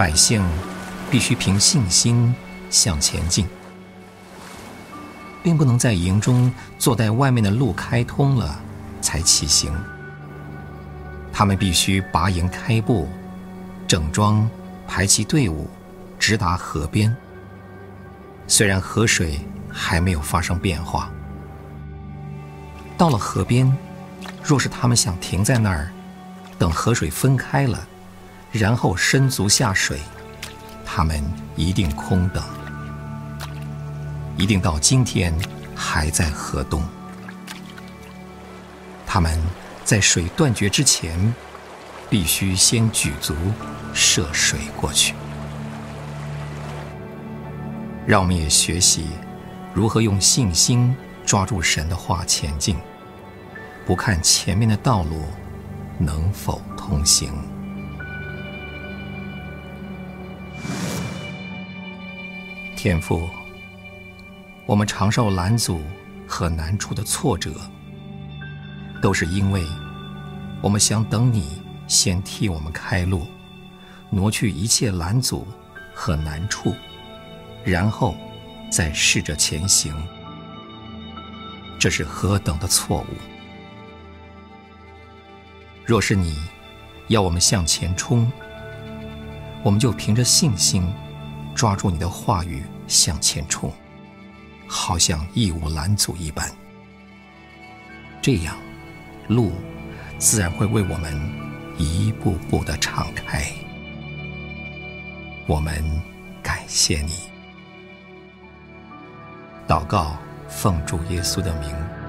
百姓必须凭信心向前进，并不能在营中坐待外面的路开通了才起行。他们必须拔营开步，整装排齐队伍，直达河边。虽然河水还没有发生变化，到了河边，若是他们想停在那儿，等河水分开了，然后伸足下水，他们一定空等，一定到今天还在河东。他们在水断绝之前，必须先举足涉水过去。让我们也学习如何用信心抓住神的话前进，不看前面的道路能否通行。天父，我们常受拦阻和难处的挫折，都是因为我们想等你先替我们开路，挪去一切拦阻和难处，然后再试着前行。这是何等的错误！若是你要我们向前冲，我们就凭着信心。抓住你的话语向前冲，好像义无拦阻一般。这样，路自然会为我们一步步的敞开。我们感谢你。祷告，奉主耶稣的名。